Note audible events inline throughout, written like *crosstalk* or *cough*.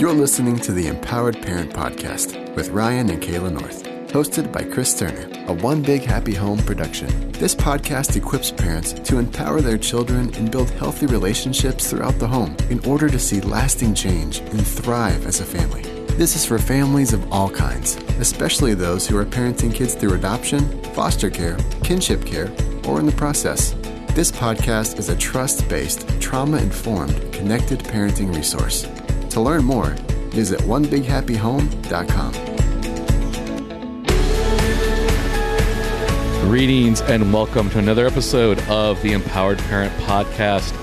You're listening to the Empowered Parent Podcast with Ryan and Kayla North, hosted by Chris Turner, a One Big Happy Home production. This podcast equips parents to empower their children and build healthy relationships throughout the home in order to see lasting change and thrive as a family. This is for families of all kinds, especially those who are parenting kids through adoption, foster care, kinship care, or in the process. This podcast is a trust based, trauma informed, connected parenting resource. To learn more, visit onebighappyhome.com. Greetings and welcome to another episode of the Empowered Parent Podcast.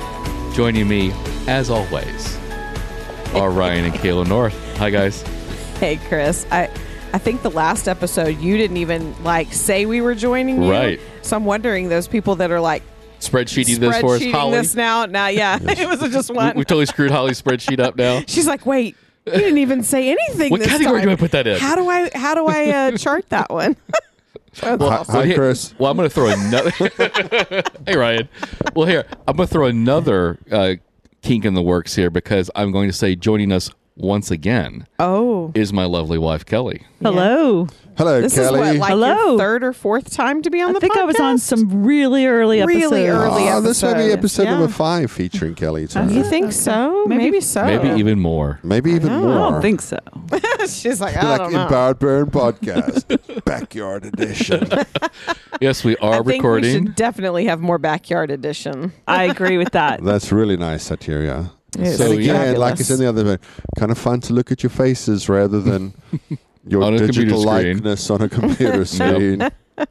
Joining me, as always, are Ryan and Kayla North. Hi, guys. Hey, Chris. I I think the last episode you didn't even like say we were joining you. Right. So I'm wondering those people that are like Spreadsheeting this for us, spreadsheeting Holly. this now. Now, yeah, *laughs* it was just one. we totally screwed Holly's spreadsheet up now. *laughs* She's like, wait, you didn't even say anything. What this category time. do I put that in? How do I how do I uh, *laughs* chart that one? That's Well, awesome. so Hi, Chris. Well, I'm going to throw another. hey, Ryan. Well, here I'm going to throw another uh, kink in the works here because I'm going to say joining us once again Oh, is my lovely wife Kelly. Hello. Hello, this Kelly. is what like Hello. your third or fourth time to be on the podcast? I the think I was on some really early episodes. Really early oh, this might be episode. episode Yeah. number five featuring Kelly. Oh, tonight. You think so? Maybe, Maybe- so. Maybe even more. Maybe even know. more. I don't think so. *laughs* She's like, I like don't know. Empowered Parent Podcast, *laughs* Backyard Edition. *laughs* Yes, we are I think we recording. should definitely have more backyard edition. I agree with that. That's really nice satire. It's So, and again, yeah. like I said the other day, kind of fun to look at your faces rather than your On a computer digital screen. likeness on a computer *laughs* screen. *laughs*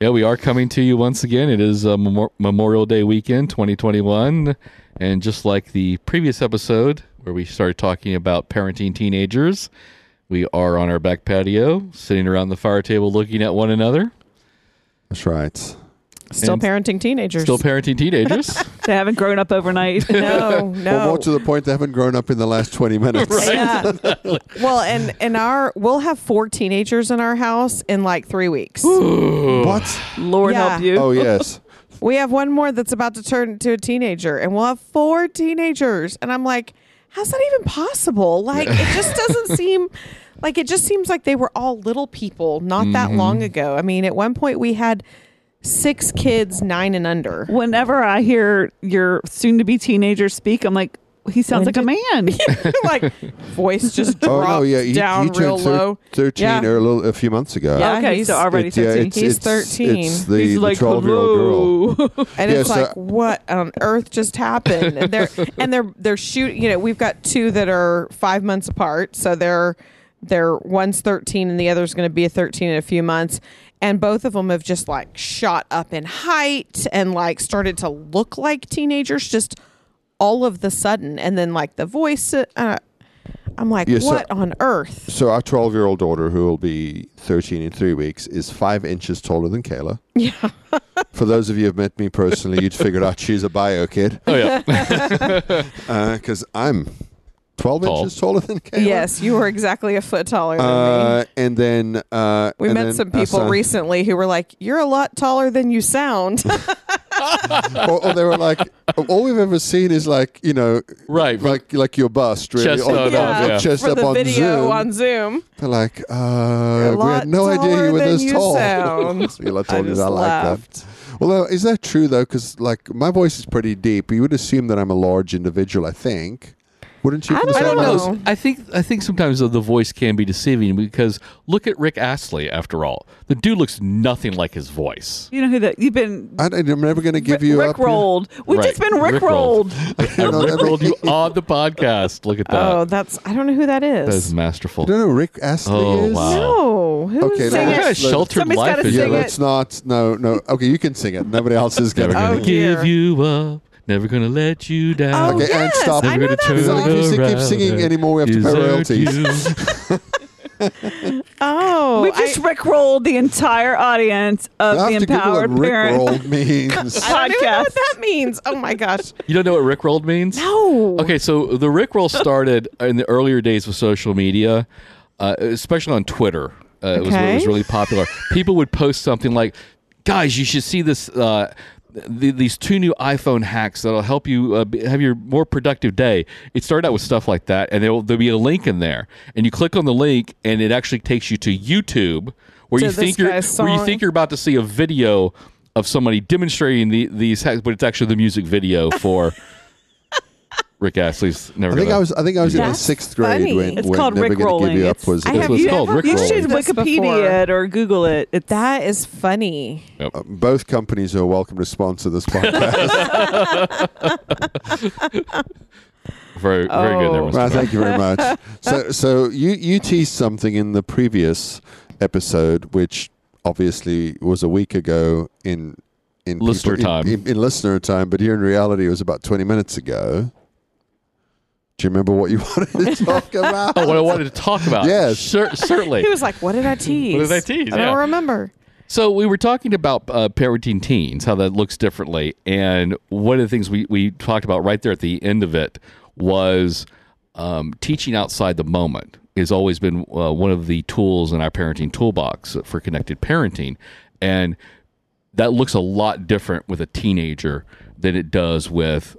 Yeah, we are coming to you once again. It is uh, Memor- Memorial Day weekend 2021. And just like the previous episode where we started talking about parenting teenagers, we are on our back patio, sitting around the fire table looking at one another. That's right. Still And parenting teenagers. Still parenting teenagers. *laughs* They haven't grown up overnight. no, *laughs* no. Well, more to the point, they haven't grown up in the last 20 minutes. Yeah. *laughs* well, and and our we'll have four teenagers in our house in like three weeks. What? Lord Yeah. help you. *laughs* Oh, yes. We have one more that's about to turn into a teenager, and we'll have four teenagers. And I'm like, how's that even possible? Like, it just doesn't seem like it just seems like they were all little people not that long mm-hmm. ago. I mean, at one point we had six kids, nine and under. Whenever I hear your soon to be teenager speak, I'm like, he sounds When like a man. *laughs* *laughs* like voice just *laughs* Oh, dropped no, yeah. He, down he real thir- low. 13 Yeah. or a, little, a few months ago. Yeah, okay, he's- so already It- yeah, 13. it's, He's it's, 13. It's the, He's the like, 12 year old girl. and Yeah, it's so- like uh, what on earth just happened and they're and they're they're shooting you know we've got two that are five months apart so they're they're one's 13 and the other's going to be a 13 in a few months and both of them have just like shot up in height and like started to look like teenagers just all of the sudden and then like the voice uh, i'm like Yeah, so- what on earth So our 12 year old daughter, who will be 13 in three weeks, is five inches taller than Kayla. yeah *laughs* For those of you who have met me personally, you'd figured out she's a bio kid oh, yeah. *laughs* because I'm 12 Tall. inches taller than Kayla. yes you were exactly a foot taller than me Uh, and then uh, we and met then some people son- recently who were like, "You're a lot taller than you sound." *laughs* or, or they were like, all we've ever seen is like you know, Right. like like your bust, really, Chest on, on Yeah, up, yeah. chest for up the on video Zoom. on Zoom. They're like, uh, we lot had no idea you were than this you tall. sound. *laughs* You're a lot I taller just than I like laughed. that. Although, is that true though? Because like my voice is pretty deep. You would assume that I'm a large individual. I think, wouldn't you? I don't I don't know. of know. this? I think I think sometimes the voice can be deceiving because look at Rick Astley. After all, the dude looks nothing like his voice. You know who that? You've been I, am never going to give you Rick up. here. rolled. We've Right. just been Rick Rickrolled. rolled. *laughs* I know Rick rolled you *laughs* on the podcast. Look at that. Oh, that's I don't know who that that is is. masterful. I don't know. Rick Astley Oh, is. wow. No, who's Okay, that? now What kind of sheltered Somebody's life gotta is Yeah, sing that? it. let's not. No, no. Okay, you can sing it. Nobody else is going Never to. gonna Oh, give you up. Never gonna let you down. Oh, Okay, and yes, stop. I Never know gonna that turn You know, song. if you keep singing anymore, we have to pay royalties. *laughs* Oh, we just I, Rick rolled the entire audience of the have Google Empowered what Rick Parent. rolled *laughs* means. I don't even know what that means. Oh my gosh, *laughs* You don't know what Rickrolled means? no. Okay, so the Rickroll started in the earlier days of social media, uh, especially on Twitter. Uh, it, was, it was really popular. People would post something like, "Guys, you should see this." Uh, th- these two new iPhone hacks that'll help you uh, have your more productive day. It started out with stuff like that, and there'll, there'll be a link in there, and you click on the link, and it actually takes you to YouTube, where To you think you're where you think you're about to see a video of somebody demonstrating the, these hacks, but it's actually the music video for *laughs* Rick Astley's. Never. I think Gonna- I was. I think I was in the That's sixth grade funny. when, It's when called Never Gonna Give Rickrolling. You Up It's- was. I have what it's you called, ever Rick You Roll. should this Wikipedia it or Google it. It's That is funny. Uh, both companies are welcome to sponsor this podcast. *laughs* *laughs* very very good there. Oh. Mr. well, Brown. thank you very much. *laughs* So, so you you teased something in the previous episode, which obviously was a week ago in in Listener people- time. In, in, in listener time, but here in reality, it was about twenty minutes ago. Do you remember what you *laughs* wanted to *laughs* talk about? Oh, what I wanted to talk about. Yes. Cer- certainly. He was like, "What did I tease? What did I tease? I Yeah. don't remember." So we were talking about uh, parenting teens, how that looks differently, and one of the things we we talked about right there at the end of it was um, teaching outside the moment has always been uh, one of the tools in our parenting toolbox for connected parenting, and that looks a lot different with a teenager than it does with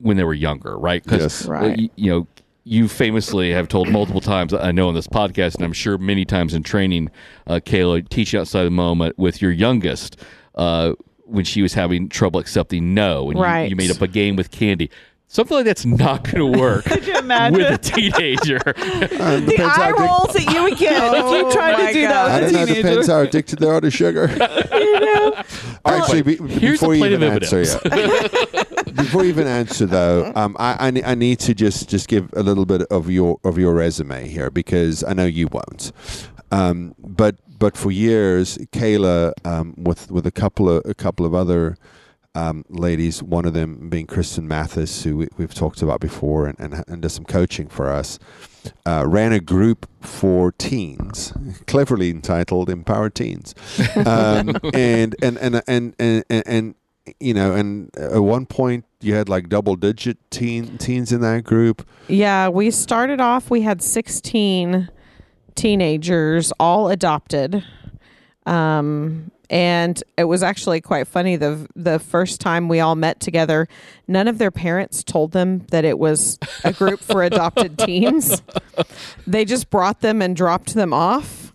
when they were younger, right? 'Cause, Yes. uh, Right. y- you know, you famously have told multiple times, I know on this podcast, and I'm sure many times in training, uh, Kayla, teaching outside the moment with your youngest, uh, when she was having trouble accepting no, and you- Right. you, made up a game with Candy. Something like that's not going to work *laughs* Could you imagine? with a teenager. *laughs* Uh, *laughs* the depends how eye addic- rolls that you would get if Oh you tried to do God. I that don't with know. a It teenager. depends how addicted they are to sugar. Actually, be, here's before the you even of answer, evidence. yeah. Before you even answer though, *laughs* um, I, I I need to just just give a little bit of your of your resume here because I know you won't. Um, but but for years, Kayla, um, with with a couple of a couple of other um, ladies, one of them being Kristen Mathis, who we, we've talked about before, and, and, and does some coaching for us, uh, ran a group for teens, cleverly entitled "Empowered Teens," *laughs* um, and, and, and and and and and you know, and at one point you had like double-digit teen teens in that group. Yeah, we started off. We had sixteen teenagers, all adopted, um, and it was actually quite funny. the The first time we all met together, none of their parents told them that it was a group for adopted teens. *laughs* They just brought them and dropped them off.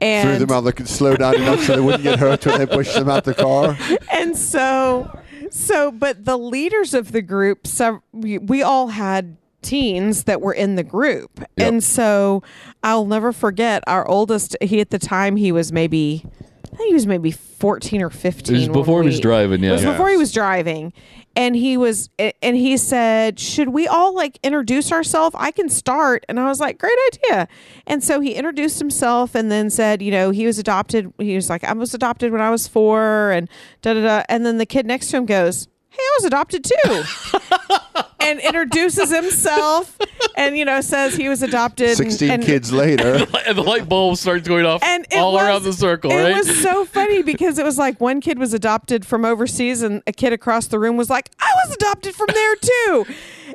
Threw them out. They could slow down enough so they wouldn't get hurt when they pushed them out the car. *laughs* and so so but the leaders of the group so we, we all had teens that were in the group and so i'll never forget our oldest he at the time he was maybe i think he was maybe 14 or 15 It was before he was driving, yeah. it was before he was driving. And he was and he said should we all like introduce ourselves? I can start. And i was like great idea. And so he introduced himself and then said you know he was adopted he was like i was adopted when i was four and da da da. And then the kid next to him goes hey i was adopted too *laughs* and introduces himself and you know says he was adopted Sixteen and, kids later. *laughs* and the light bulb starts going off and all was- around the circle, it right? was so funny because it was like one kid was adopted from overseas, and a kid across the room was like, "I was adopted from there too,"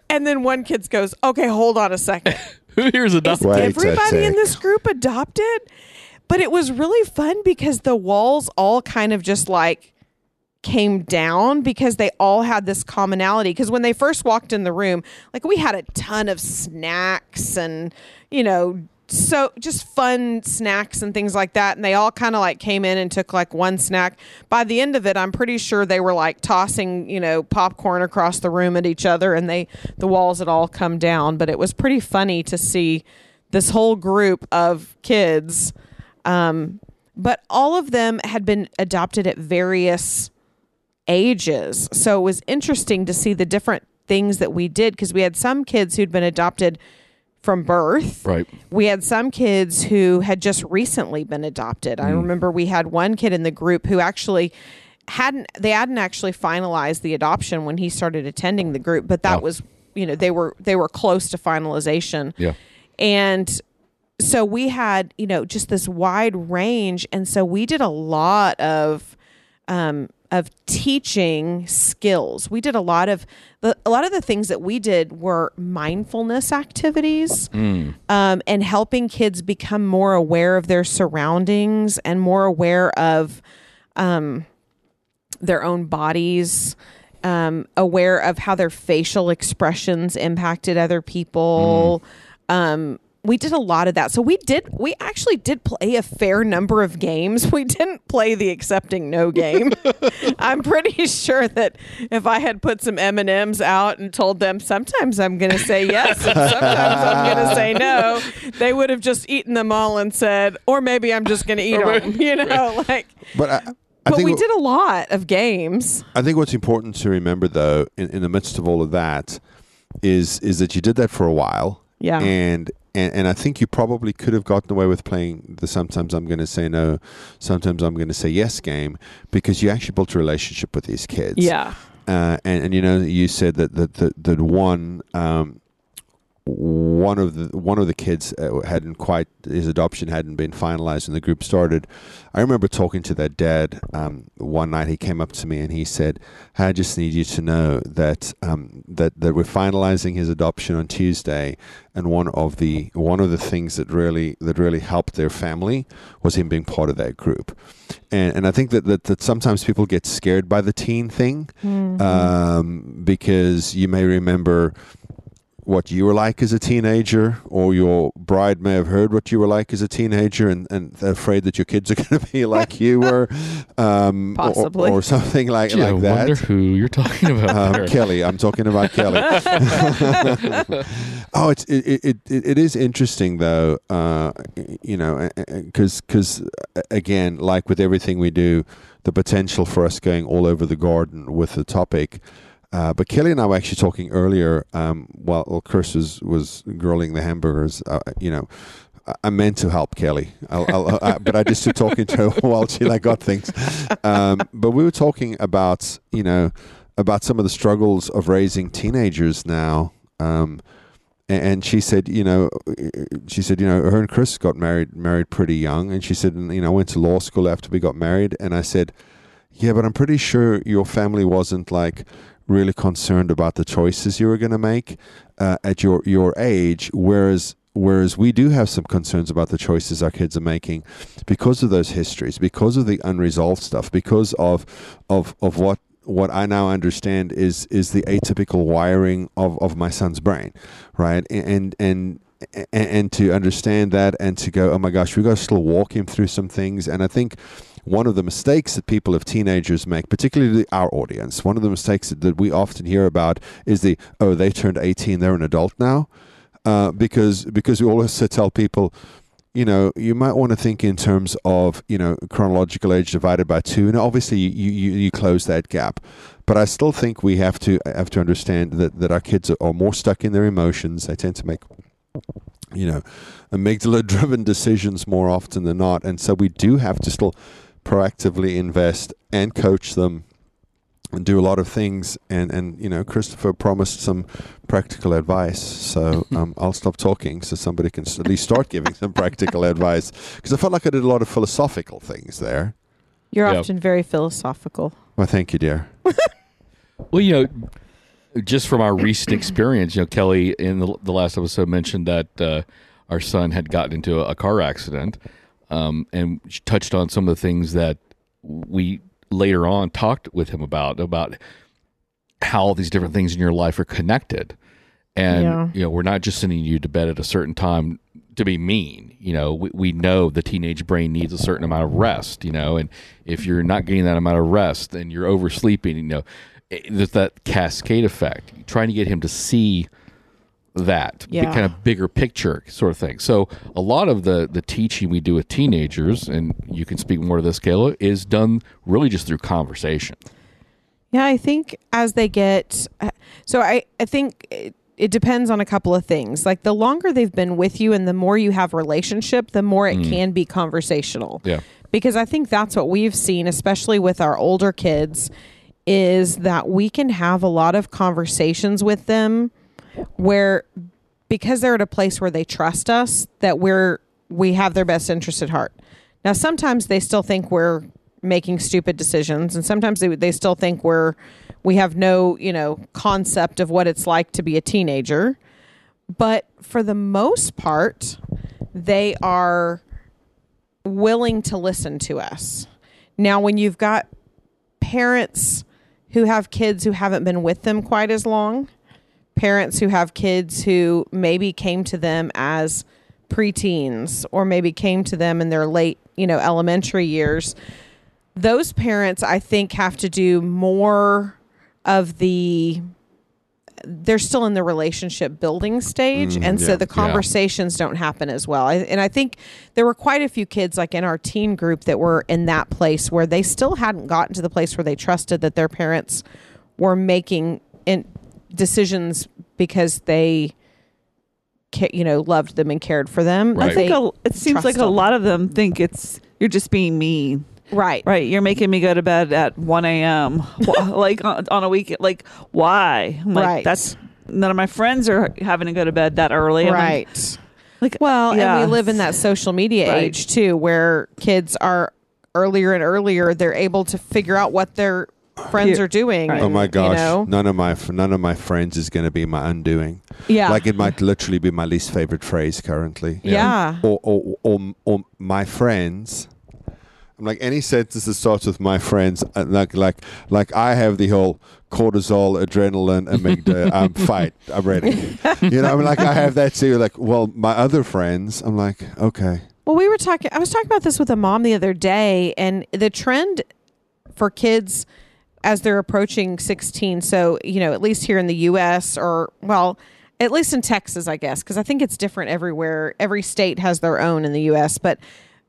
and then one kid goes, "Okay, hold on a second. *laughs* Who here's a Is everybody in this group adopted?" But it was really fun because the walls all kind of just like came down because they all had this commonality. Because when they first walked in the room like we had a ton of snacks and you know so just fun snacks and things like that. And they all kind of like came in and took like one snack. By the end of it i'm pretty sure they were like tossing you know popcorn across the room at each other and they the walls had all come down. But it was pretty funny to see this whole group of kids. Um, but all of them had been adopted at various ages. So it was interesting to see the different things that we did because we had some kids who'd been adopted from birth. Right. We had some kids who had just recently been adopted. I remember we had one kid in the group who actually hadn't they hadn't actually finalized the adoption when he started attending the group, but that was you know they were they were close to finalization. Yeah. And so we had, you know, just this wide range. And so we did a lot of um of teaching skills. We did a lot of the a lot of the things that we did were mindfulness activities um, and helping kids become more aware of their surroundings and more aware of um, their own bodies, um, aware of how their facial expressions impacted other people. Um, we did a lot of that. So we did. We actually did play a fair number of games. *laughs* We didn't play the accepting no game. *laughs* I'm pretty sure that if I had put some M and M's out and told them sometimes I'm going to say yes and sometimes I'm going to say no, *laughs* they would have just eaten them all and said, or maybe I'm just going to eat them. You know, like. But I, I But we what- did a lot of games. I think what's important to remember, though, in, in the midst of all of that, is is that you did that for a while, Yeah. and and, and I think you probably could have gotten away with playing the sometimes I'm going to say no, sometimes I'm going to say yes game because you actually built a relationship with these kids. Yeah. uh, and, and you know you said that that that, that one um, one of the one of the kids uh, hadn't quite his adoption hadn't been finalized when the group started. I remember talking to their dad um, one night. He came up to me and he said, "I just need you to know that um, that that we're finalizing his adoption on Tuesday, and one of the one of the things that really that really helped their family was him being part of that group." And, and I think that, that, that sometimes people get scared by the teen thing um, because you may remember what you were like as a teenager, or your bride may have heard what you were like as a teenager, and, and they're afraid that your kids are *laughs* going to be like you *laughs* were, um, or- Possibly. or, something like Gee, I like wonder that. who you're talking about. Um. Kelly, I'm talking about Kelly. *laughs* oh, it's it, it, it, it is interesting though, uh, you know, because because again, like with everything we do, the potential for us going all over the garden with the topic. Uh, but Kelly and I were actually talking earlier um, while, while Chris was, was grilling the hamburgers. Uh, you know, I- meant to help Kelly, I'll, I'll, I, *laughs* but I just stood talking to her *laughs* while she like got things. Um, but we were talking about you know about some of the struggles of raising teenagers now. Um, and she said, you know, she said, you know, her and Chris got married married pretty young, and she said, you know, I went to law school after we got married, and I said, yeah, but I'm pretty sure your family wasn't like really concerned about the choices you were going to make uh, at your your age, whereas whereas we do have some concerns about the choices our kids are making because of those histories, because of the unresolved stuff, because of of of what what I now understand is is the atypical wiring of, of my son's brain, right? And and and, and to understand that and to go, oh my gosh, we got to still walk him through some things. And I think one of the mistakes that people of teenagers make, particularly our audience, one of the mistakes that, we often hear about is the oh they turned eighteen, they're an adult now, uh, because because we always tell people you know, you might want to think in terms of, you know, chronological age divided by two. And obviously you, you, you close that gap. But I still think we have to have to understand that, that our kids are more stuck in their emotions. They tend to make you know, amygdala driven *laughs* decisions more often than not. And so we do have to still proactively invest and coach them and do a lot of things. And, and you know, Christopher promised some practical advice. So *laughs* um, I'll stop talking so somebody can at least start giving some practical advice. Because I felt like I did a lot of philosophical things there. You're Yeah. often very philosophical. Well, thank you, dear. *laughs* Well, you know, just from our recent experience, you know, Kelly in the, the last episode mentioned that uh, our son had gotten into a, a car accident, um, and touched on some of the things that we later on talked with him about about how all these different things in your life are connected, and Yeah. you know, we're not just sending you to bed at a certain time to be mean. You know, we, we know the teenage brain needs a certain amount of rest. You know, and if you're not getting that amount of rest, then you're oversleeping. You know, there's that cascade effect. Trying to get him to see that Yeah. kind of bigger picture sort of thing. So a lot of the the teaching we do with teenagers, and you can speak more to this, Kayla, is done really just through conversation. Yeah, I think as they get, uh, so I, I think it, it depends on a couple of things. Like the longer they've been with you and the more you have relationship, the more it can be conversational. Yeah. Because I think that's what we've seen, especially with our older kids, is that we can have a lot of conversations with them where because they're at a place where they trust us that we're we have their best interest at heart. Now sometimes they still think we're making stupid decisions and sometimes they they still think we're we have no, you know, concept of what it's like to be a teenager. But for the most part, they are willing to listen to us. Now when you've got parents who have kids who haven't been with them quite as long, parents who have kids who maybe came to them as preteens or maybe came to them in their late, you know, elementary years. Those parents, I think, have to do more of the they're still in the relationship building stage mm, and so the conversations don't happen as well I, and i think there were quite a few kids like in our teen group that were in that place where they still hadn't gotten to the place where they trusted that their parents were making in decisions because they you know loved them and cared for them Right. I think a, it seems trust like a lot of them think it's you're just being mean. right Right, you're making me go to bed at 1 a.m. *laughs* Like on, on a weekend. Like, why? I'm like, Right. That's none of my friends are having to go to bed that early. I'm like- right Like, Well, yeah. and we live in that social media Right. age too, where kids are earlier and earlier. They're able to figure out what their friends are doing. Right. Oh my gosh! You know? None of my none of my friends is going to be my undoing. Yeah. Like it might literally be my least favorite phrase currently. yeah. Or, or or or my friends. I'm like any sentence that starts with my friends. uh, Like like like I have the whole cortisol, adrenaline, amygdala. *laughs* I'm fight. I'm ready. You know, I'm like I have that too. Like, well, my other friends. I'm like, okay. Well, we were talking. I was talking about this with a mom the other day, and the trend for kids as they're approaching 16. So you know, at least here in the U.S. or well, at least in Texas, I guess, because I think it's different everywhere. Every state has their own in the U.S., but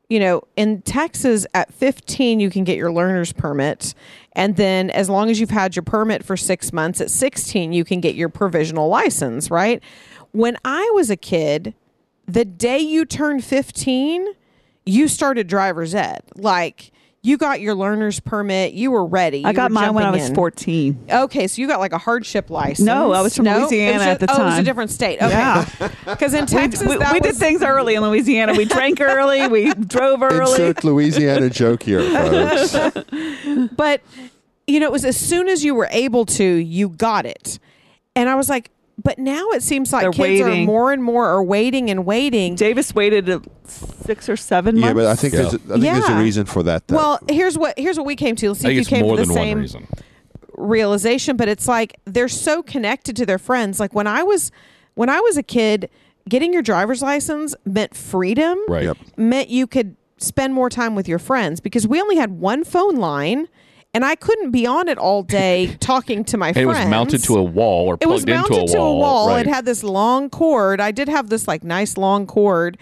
you know, in Texas at 15, you can get your learner's permit. And then as long as you've had your permit for six months, at 16, you can get your provisional license, right? When I was a kid, the day you turned 15, you started driver's ed. Like you got your learner's permit, you were ready. I You got mine when I was in. 14. Okay, so you got like a hardship license. No, I was from No? Louisiana It was at the Oh, it was a different state. Okay. Yeah. *laughs* Because in Texas, we, that we did things early in Louisiana. We drank *laughs* early. We drove early. Insert Louisiana joke here, *laughs* folks. but you know, it was as soon as you were able to, you got it. And I was like, but now it seems like They're kids waiting. are more and more are waiting and waiting. Davis waited uh, six or seven months. yeah, but I think there's a, I think there's a Yeah. reason for that. Though. well, here's what here's what we came to. Let's see I if think you it's came more to the than same one reason. realization, but it's like they're so connected to their friends. Like when I was when I was a kid, getting your driver's license meant freedom. Right. Yep. Meant you could spend more time with your friends because we only had one phone line and I couldn't be on it all day *laughs* talking to my And it friends. was mounted to a wall or it was plugged mounted into to a wall. a wall. Right. It had this long cord. I did have this like nice long cord,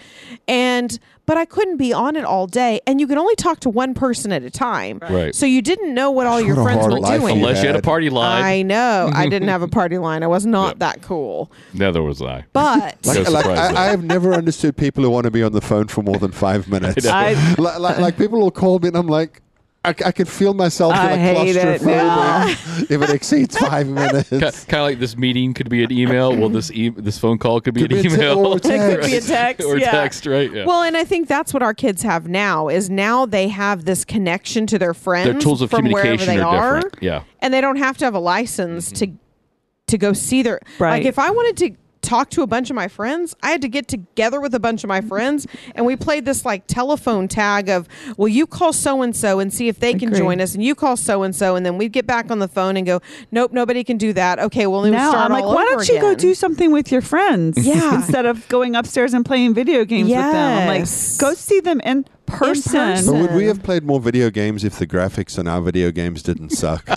and but I couldn't be on it all day. And you could only talk to one person at a time. Right. So you didn't know what all your What a friends were doing. Unless you had a party line. I know. I *laughs* didn't have a party line. I was not Yep. that cool. Neither was I. But No Like, like. I, I have never understood people who want to be on the phone for more than five *laughs* minutes. I, like, like, like people will call me and I'm like, I, I can feel myself I in a hate it claustrophobic if it exceeds five *laughs* minutes. kind of like this meeting could be an email. Well, this e- this phone call could be Could an be a te- email. or *laughs* it could be a text. text. or yeah. text, right? Yeah. well, and I think that's what our kids have now. Is now they have this connection to their friends. Their tools of from wherever communication they are are, different. Yeah. and they don't have to have a license to to go see their Right. like if I wanted to talk to a bunch of my friends I had to get together with a bunch of my friends and we played this like telephone tag of well you call so and so and see if they can Agree. join us and you call so and so and then we'd get back on the phone and go nope nobody can do that okay well Now start I'm like, why don't you go do something with your friends? Yeah. *laughs* Instead of going upstairs and playing video games with them. I'm like, go see them in person. person. But would we have played more video games if the graphics on our video games didn't suck? *laughs* *laughs* I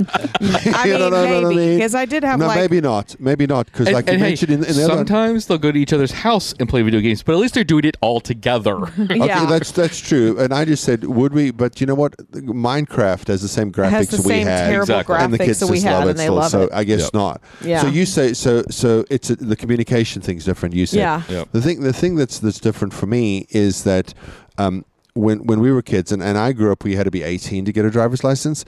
mean know what I maybe mean? because I did have no, like maybe not. Maybe not. Because And, like you hey, mentioned in, in the other sometimes they'll go to each other's house and play video games, but at least they're doing it all together. *laughs* Okay, yeah that's that's true. And I just said, would we? But you know what? Minecraft has the same graphics has the we same had, terrible Exactly. and the graphics kids that we just had love and it they still. love so it I guess Yep. not. Yeah. So you say so. So it's a, the communication thing's different. You said. Yeah. Yep. The thing the thing that's that's different for me is that. Um, when when we were kids and, and I grew up we had to be 18 to get a driver's license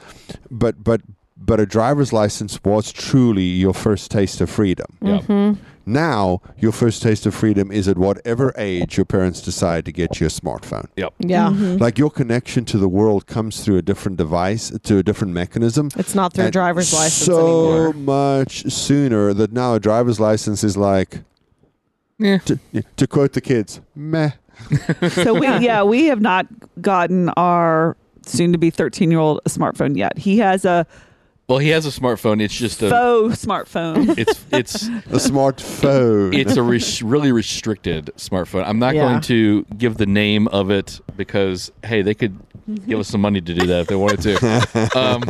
but but but a driver's license was truly your first taste of freedom Yeah. Mm-hmm. now your first taste of freedom is at whatever age your parents decide to get you a smartphone Yep. yeah like your connection to the world comes through a different device, to a different mechanism. it's not through a driver's license so anymore much sooner that now a driver's license is like, Yeah. to, to quote the kids, meh. *laughs* so we yeah we have not gotten our soon to be 13 year old a smartphone yet. He has a Well, he has a smartphone. It's just a. faux smartphone. *laughs* It's it's A smartphone. it's a res- really restricted smartphone. I'm not Yeah. going to give the name of it because hey, they could give us some money to do that if they wanted to. *laughs* Um,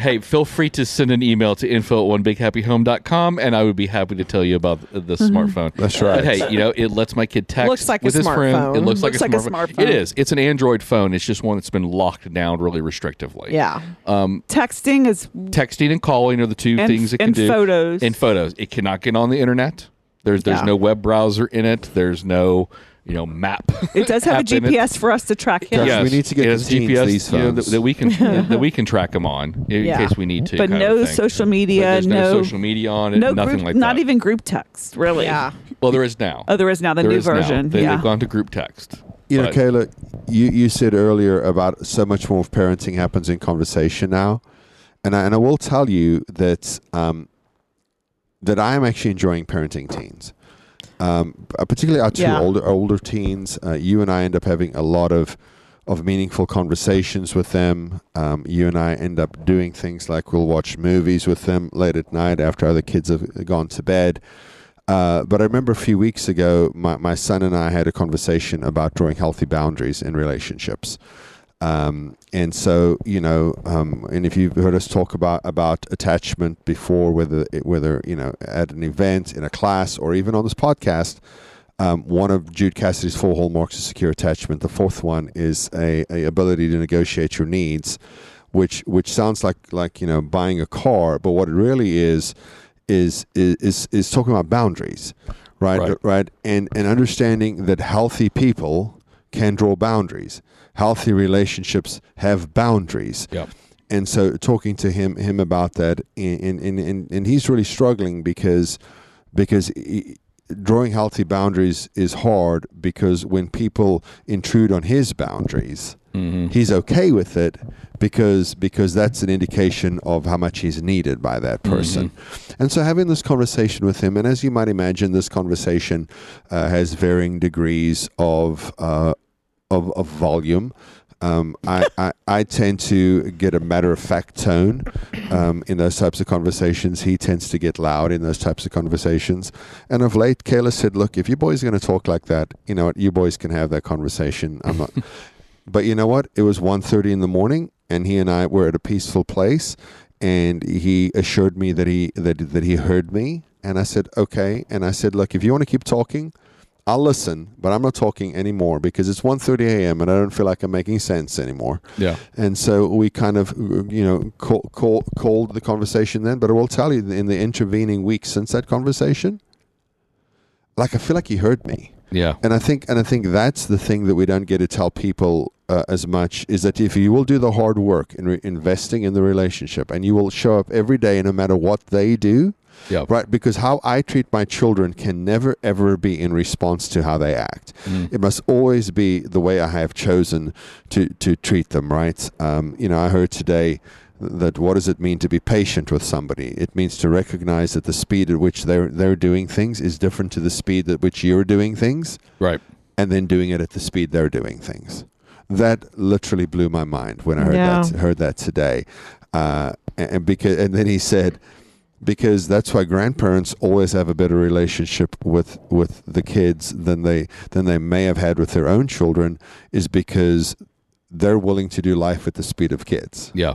hey, feel free to send an email to info at onebighappyhome.com and I would be happy to tell you about the, the smartphone. That's right. But hey, you know, it lets my kid text Looks like a with his friend. It looks, Looks like, like a, a smartphone. smartphone. It is. It's an Android phone. It's just one that's been locked down really restrictively. Yeah. Um, Texting is Texting and calling are the two And- things it can and do. photos. And photos. It cannot get on the internet. There's there's Yeah. no web browser in it. There's no you know map. it does have a *laughs* app in it. GPS for us to track him. Yes, we need to get it the has GPS these you know, that, that we can *laughs* that we can track him on in Yeah. case we need to. But no of thing. social But media, there's no, no social media on it. no nothing group, like that. not even group text, really. Yeah. Well, there is now. Oh, there is now the There new is now. version. They, yeah. They've gone to group text. You know, Kayla, you, you said earlier about so much more of parenting happens in conversation now, and I, and I will tell you that um, that I am actually enjoying parenting teens, um, uh, particularly our two Yeah. older older teens. Uh, you and I end up having a lot of of meaningful conversations with them. Um, you and I end up doing things like we'll watch movies with them late at night after other kids have gone to bed. Uh, but I remember a few weeks ago, my, my son and I had a conversation about drawing healthy boundaries in relationships. Um, and so, you know, um, and if you've heard us talk about, about attachment before, whether, it- whether, you know, at an event, in a class, or even on this podcast, um, one of Jude Cassidy's four hallmarks is secure attachment. The fourth one is a, a ability to negotiate your needs, which which sounds like like you know buying a car, but what it really is is is is, is talking about boundaries, right? Right. And and understanding that healthy people can draw boundaries. Healthy relationships have boundaries. Yep. And so talking to him him about that, and and, and, and he's really struggling because because he, drawing healthy boundaries is hard because when people intrude on his boundaries, he's okay with it because because that's an indication of how much he's needed by that person. And so having this conversation with him, and as you might imagine, this conversation uh, has varying degrees of uh, of, of volume. Um, I, I, I tend to get a matter of fact tone um, in those types of conversations. He tends to get loud in those types of conversations. And of late, Kayla said, "Look, if you boys are going to talk like that, you know what? You boys can have that conversation. I'm not." But you know what? It was 1.30 in the morning, and he and I were at a peaceful place, and he assured me that he that that he heard me. And I said, "Okay." And I said, "Look, if you want to keep talking." I'll listen, but I'm not talking anymore because it's 1:30 a.m. and I don't feel like I'm making sense anymore. Yeah. And so we kind of, you know, call, call, called the conversation then. But I will tell you, in the intervening weeks since that conversation, like I feel like he heard me. Yeah. And I think, and I think that's the thing that we don't get to tell people uh, as much is that if you will do the hard work in re- investing in the relationship, and you will show up every day, no matter what they do, Yeah. right? Because how I treat my children can never ever be in response to how they act. It must always be the way I have chosen to to treat them, right? Um, you know, I heard today that what does it mean to be patient with somebody? It means to recognize that the speed at which they're they're doing things is different to the speed at which you're doing things, Right. and then doing it at the speed they're doing things. That literally blew my mind when I heard Yeah. that heard that today, uh, and and because and then he said because that's why grandparents always have a better relationship with with the kids than they than they may have had with their own children is because they're willing to do life at the speed of kids Yeah.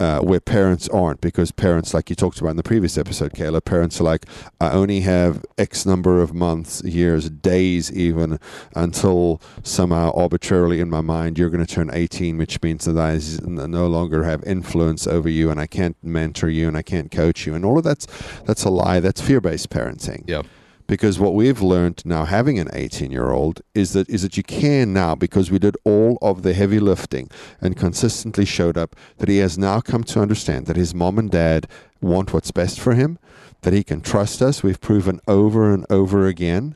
Uh, where parents aren't because parents like you talked about in the previous episode Kayla parents are like I only have X number of months years days even until somehow arbitrarily in my mind you're going to turn 18 which means that i no longer have influence over you and I can't mentor you and I can't coach you and all of that's that's a lie that's fear-based parenting Yeah. Because what we've learned now having an 18 year old is that is that you can now because we did all of the heavy lifting and consistently showed up that he has now come to understand that his mom and dad want what's best for him that he can trust us. We've proven over and over again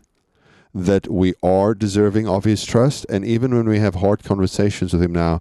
that we are deserving of his trust. And even when we have hard conversations with him now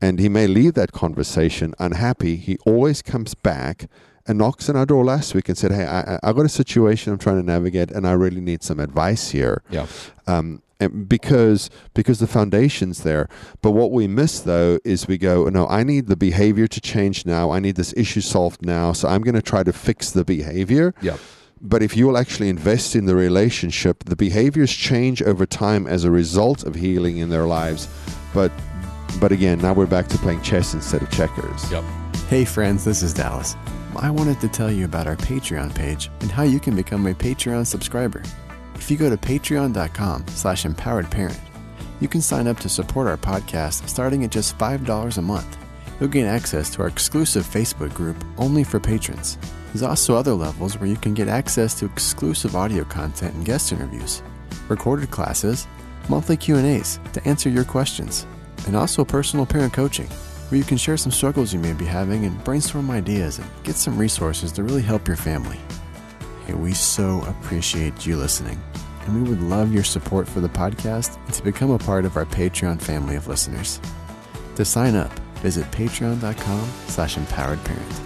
and he may leave that conversation unhappy he always comes back and knocks on our door last week and said, "Hey, I, I I got a situation I'm trying to navigate, and I really need some advice here." Yeah. Um, and because because the foundation's there. But what we miss though is we go, no, I need the behavior to change now. I need this issue solved now. So I'm going to try to fix the behavior. Yep. But if you will actually invest in the relationship, the behaviors change over time as a result of healing in their lives. But but again, now we're back to playing chess instead of checkers. Yep. Hey friends, this is Dallas. I wanted to tell you about our Patreon page and how you can become a Patreon subscriber. If you go to patreon.com slash empowered parent, you can sign up to support our podcast starting at just $5 a month. You'll gain access to our exclusive Facebook group only for patrons. There's also other levels where you can get access to exclusive audio content and guest interviews, recorded classes, monthly Q&As to answer your questions, and also personal parent coaching where you can share some struggles you may be having and brainstorm ideas and get some resources to really help your family. Hey, we so appreciate you listening, and we would love your support for the podcast and to become a part of our Patreon family of listeners. To sign up, visit patreon.com slash empowered parent.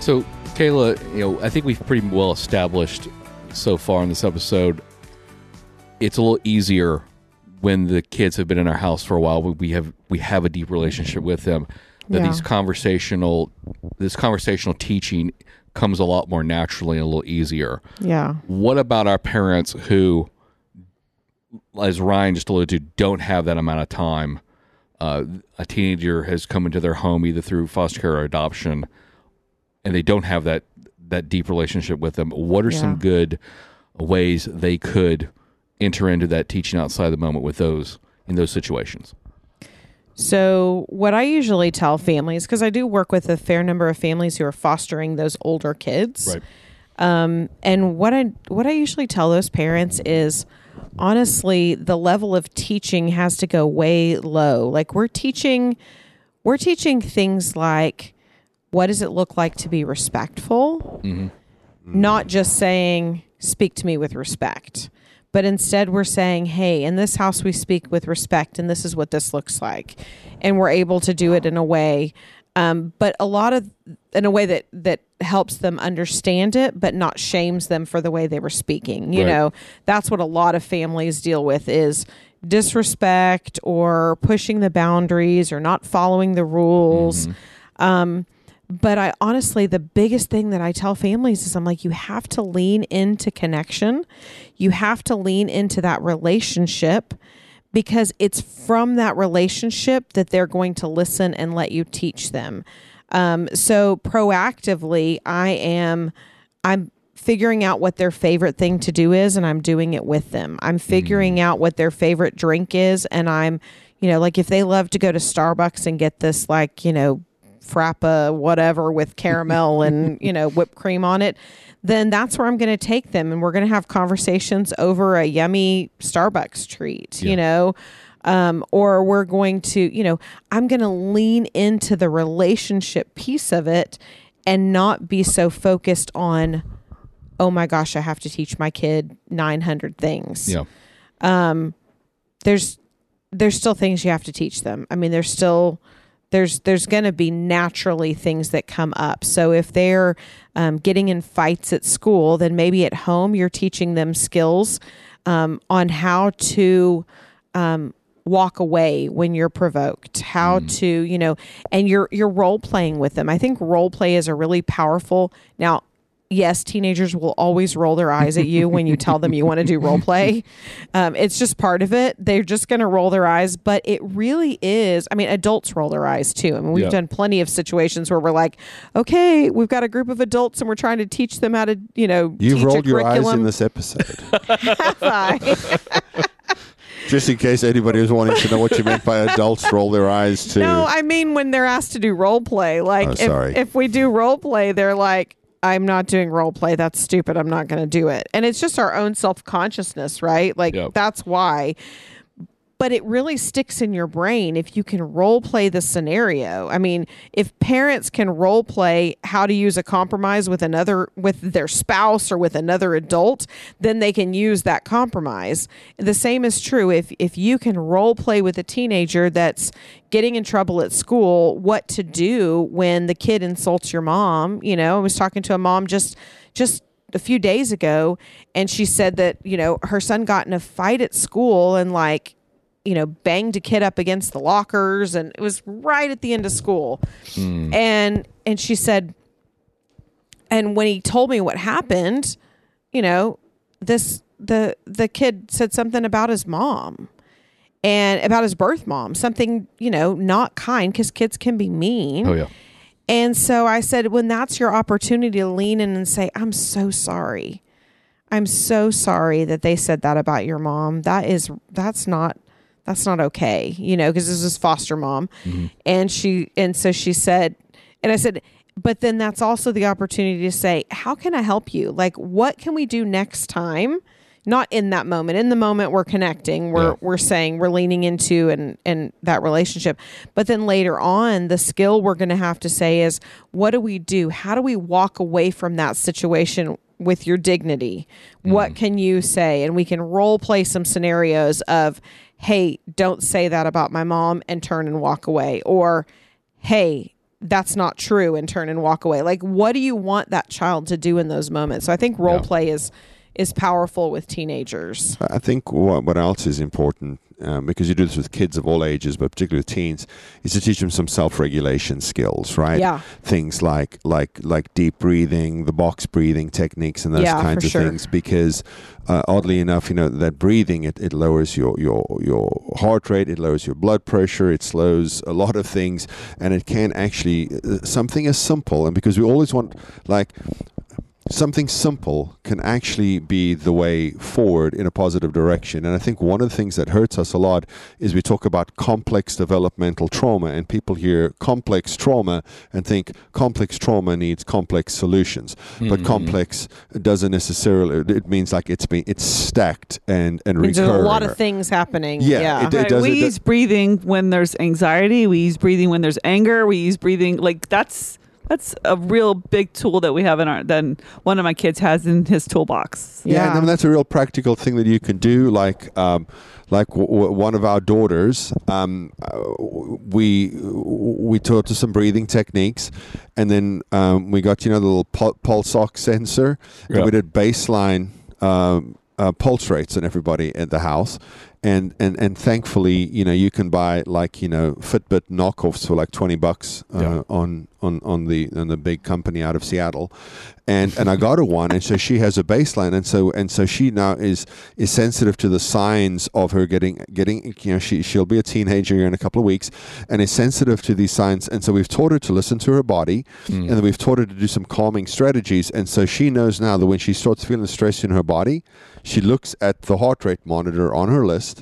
So, Kayla, you know, I think we've pretty well established so far in this episode. It's a little easier when the kids have been in our house for a while. We have we have a deep relationship with them. That Yeah. these conversational, this conversational teaching comes a lot more naturally and a little easier. Yeah. What about our parents who, as Ryan just alluded to, don't have that amount of time? Uh, a teenager has come into their home either through foster care or adoption, and they don't have that that deep relationship with them. What are some good ways they could enter into that teaching outside the moment with those in those situations? So, what I usually tell families, because I do work with a fair number of families who are fostering those older kids, um, and what I what I usually tell those parents is, honestly, the level of teaching has to go way low. Like we're teaching, we're teaching things like, what does it look like to be respectful, not just saying speak to me with respect but instead we're saying hey in this house we speak with respect and this is what this looks like. And we're able to do it in a way um, but a lot of in a way that that helps them understand it but not shames them for the way they were speaking you Right. know? That's what a lot of families deal with is disrespect or pushing the boundaries or not following the rules. Um, but I honestly, the biggest thing that I tell families is I'm like, you have to lean into connection. You have to lean into that relationship because it's from that relationship that they're going to listen and let you teach them. Um, so proactively, I am, I'm figuring out what their favorite thing to do is and I'm doing it with them. I'm figuring out what their favorite drink is and I'm, you know, like if they love to go to Starbucks and get this like, you know, frappa whatever with caramel and *laughs* you know whipped cream on it then that's where i'm going to take them and we're going to have conversations over a yummy starbucks treat you know um, or we're going to you know i'm going to lean into the relationship piece of it and not be so focused on oh my gosh i have to teach my kid 900 things Yeah. um, there's there's still things you have to teach them. I mean, there's still there's there's going to be naturally things that come up. So if they're um, getting in fights at school, then maybe at home you're teaching them skills um, on how to um, walk away when you're provoked, how to you know, and you're you're role playing with them. I think role play is a really powerful now yes, teenagers will always roll their eyes at you when you tell them you want to do role play. Um, it's just part of it. They're just going to roll their eyes, but it really is. I mean, adults roll their eyes too. I mean, we've Yeah. done plenty of situations where we're like, okay, we've got a group of adults and we're trying to teach them how to, you know, You've rolled your eyes in this episode. Have *laughs* *laughs* I? Just in case anybody was wanting to know what you meant by adults roll their eyes to. No, I mean when they're asked to do role play. Like Oh, if, if we do role play, they're like, I'm not doing role play. That's stupid. I'm not going to do it. And it's just our own self consciousness, right? Like Yep. that's why. But it really sticks in your brain if you can role play the scenario. I mean, if parents can role play how to use a compromise with another with their spouse or with another adult, then they can use that compromise. The same is true if if you can role play with a teenager that's getting in trouble at school, what to do when the kid insults your mom. You know, I was talking to a mom just just a few days ago and she said that you know her son got in a fight at school and like you know banged a kid up against the lockers and it was right at the end of school hmm. and and she said and when he told me what happened you know this the the kid said something about his mom and about his birth mom something you know not kind because kids can be mean Oh yeah. and so I said, when that's your opportunity to lean in and say, I'm so sorry. I'm so sorry that they said that about your mom. That is, that's not, that's not okay, you know, because this is foster mom. Mm-hmm. And she, and so she said, and I said, but then that's also the opportunity to say, how can I help you? Like, what can we do next time? Not in that moment. In the moment, we're connecting. We're Yeah. we're saying we're leaning into and and that relationship. But then later on, the skill we're going to have to say is, what do we do? How do we walk away from that situation with your dignity? What mm. can you say? And we can role play some scenarios of, hey, don't say that about my mom, and turn and walk away, or hey that's not true and turn and walk away like what do you want that child to do in those moments so i think role Yeah. play is is powerful with teenagers I think what, what else is important, um, because you do this with kids of all ages, but particularly with teens, is to teach them some self-regulation skills, right? Yeah. Things like like like deep breathing, the box breathing techniques, and those Yeah, kinds of sure. things. Because uh, oddly enough, you know that breathing it, it lowers your your your heart rate, it lowers your blood pressure, it slows a lot of things, and it can actually uh, something as simple. And because we always want like something simple can actually be the way forward in a positive direction. And I think one of the things that hurts us a lot is we talk about complex developmental trauma, and people hear complex trauma and think complex trauma needs complex solutions. But mm-hmm. complex doesn't necessarily. It means like it's been it's stacked and and Means there's a lot of things happening Yeah, yeah, it- Right, does- we it- use breathing when there's anxiety. We use breathing when there's anger. We use breathing like that's that's a real big tool that we have in our then one of my kids has in his toolbox. Yeah, and I Yeah. mean, that's a real practical thing that you can do. Like, um, like w- w- one of our daughters, um, uh, we we taught her some breathing techniques, and then um, we got you know the little pul- pulse ox sensor, Yeah. and we did baseline um, uh, pulse rates on everybody at the house. And, and and thankfully, you know, you can buy like you know Fitbit knockoffs for like twenty bucks uh, Yeah. on on on the on the big company out of Seattle, and and I got her one, and so she has a baseline, and so and so she now is is sensitive to the signs of her getting getting you know she she'll be a teenager in a couple of weeks, and is sensitive to these signs, and so we've taught her to listen to her body, and then we've taught her to do some calming strategies, and so she knows now that when she starts feeling stress in her body, she looks at the heart rate monitor on her list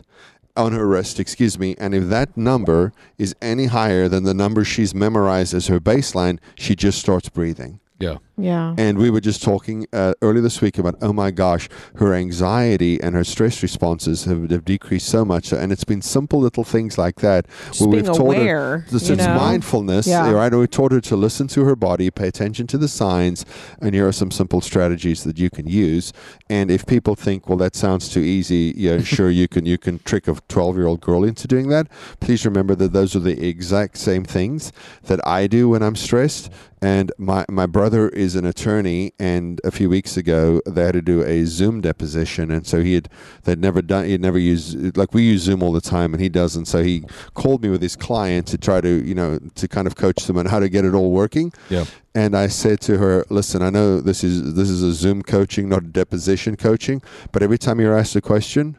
on her wrist, excuse me, and if that number is any higher than the number she's memorized as her baseline, she just starts breathing. Yeah. Yeah And we were just talking uh, earlier this week about, oh my gosh, her anxiety and her stress responses have, have decreased so much. And it's been simple little things like that Just being aware, her, this you is know? mindfulness, Yeah. right? We taught her to listen to her body, pay attention to the signs, and here are some simple strategies that you can use. And if people think, well, that sounds too easy, yeah, sure, you can you can trick a 12 year old girl into doing that. Please remember that those are the exact same things that I do when I'm stressed. And my, my brother is an attorney, and a few weeks ago they had to do a Zoom deposition, and so he had they'd never done he'd never used like we use Zoom all the time, and he doesn't. So he called me with his client to try to you know to kind of coach them on how to get it all working. Yeah. And I said to her, "Listen, I know this is this is a Zoom coaching, not a deposition coaching, but every time you're asked a question,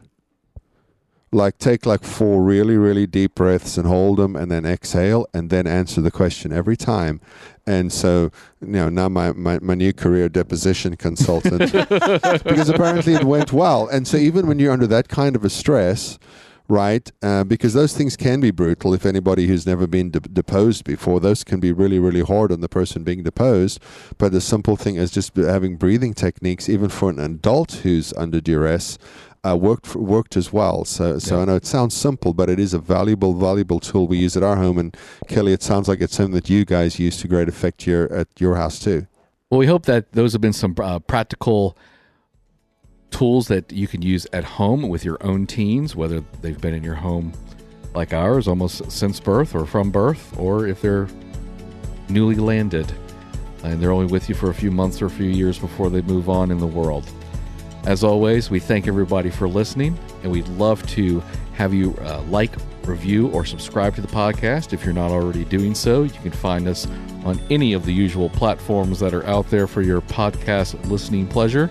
like take like four really really deep breaths and hold them, and then exhale, and then answer the question every time." And so, you know, now my, my, my new career deposition *laughs* consultant, because apparently it went well. And so, even when you're under that kind of a stress, right? Uh, because those things can be brutal. If anybody who's never been de- deposed before, those can be really, really hard on the person being deposed. But the simple thing is just having breathing techniques, even for an adult who's under duress. Uh, worked for, worked as well. So so Yeah. I know it sounds simple, but it is a valuable valuable tool we use at our home. And Kelly, it sounds like it's something that you guys use to great effect here at your house too. Well, we hope that those have been some uh, practical tools that you can use at home with your own teens, whether they've been in your home like ours almost since birth or from birth, or if they're newly landed. and they're only with you for a few months or a few years before they move on in the world. As always, we thank everybody for listening, and we'd love to have you uh, like, review, or subscribe to the podcast. If you're not already doing so, you can find us on any of the usual platforms that are out there for your podcast listening pleasure.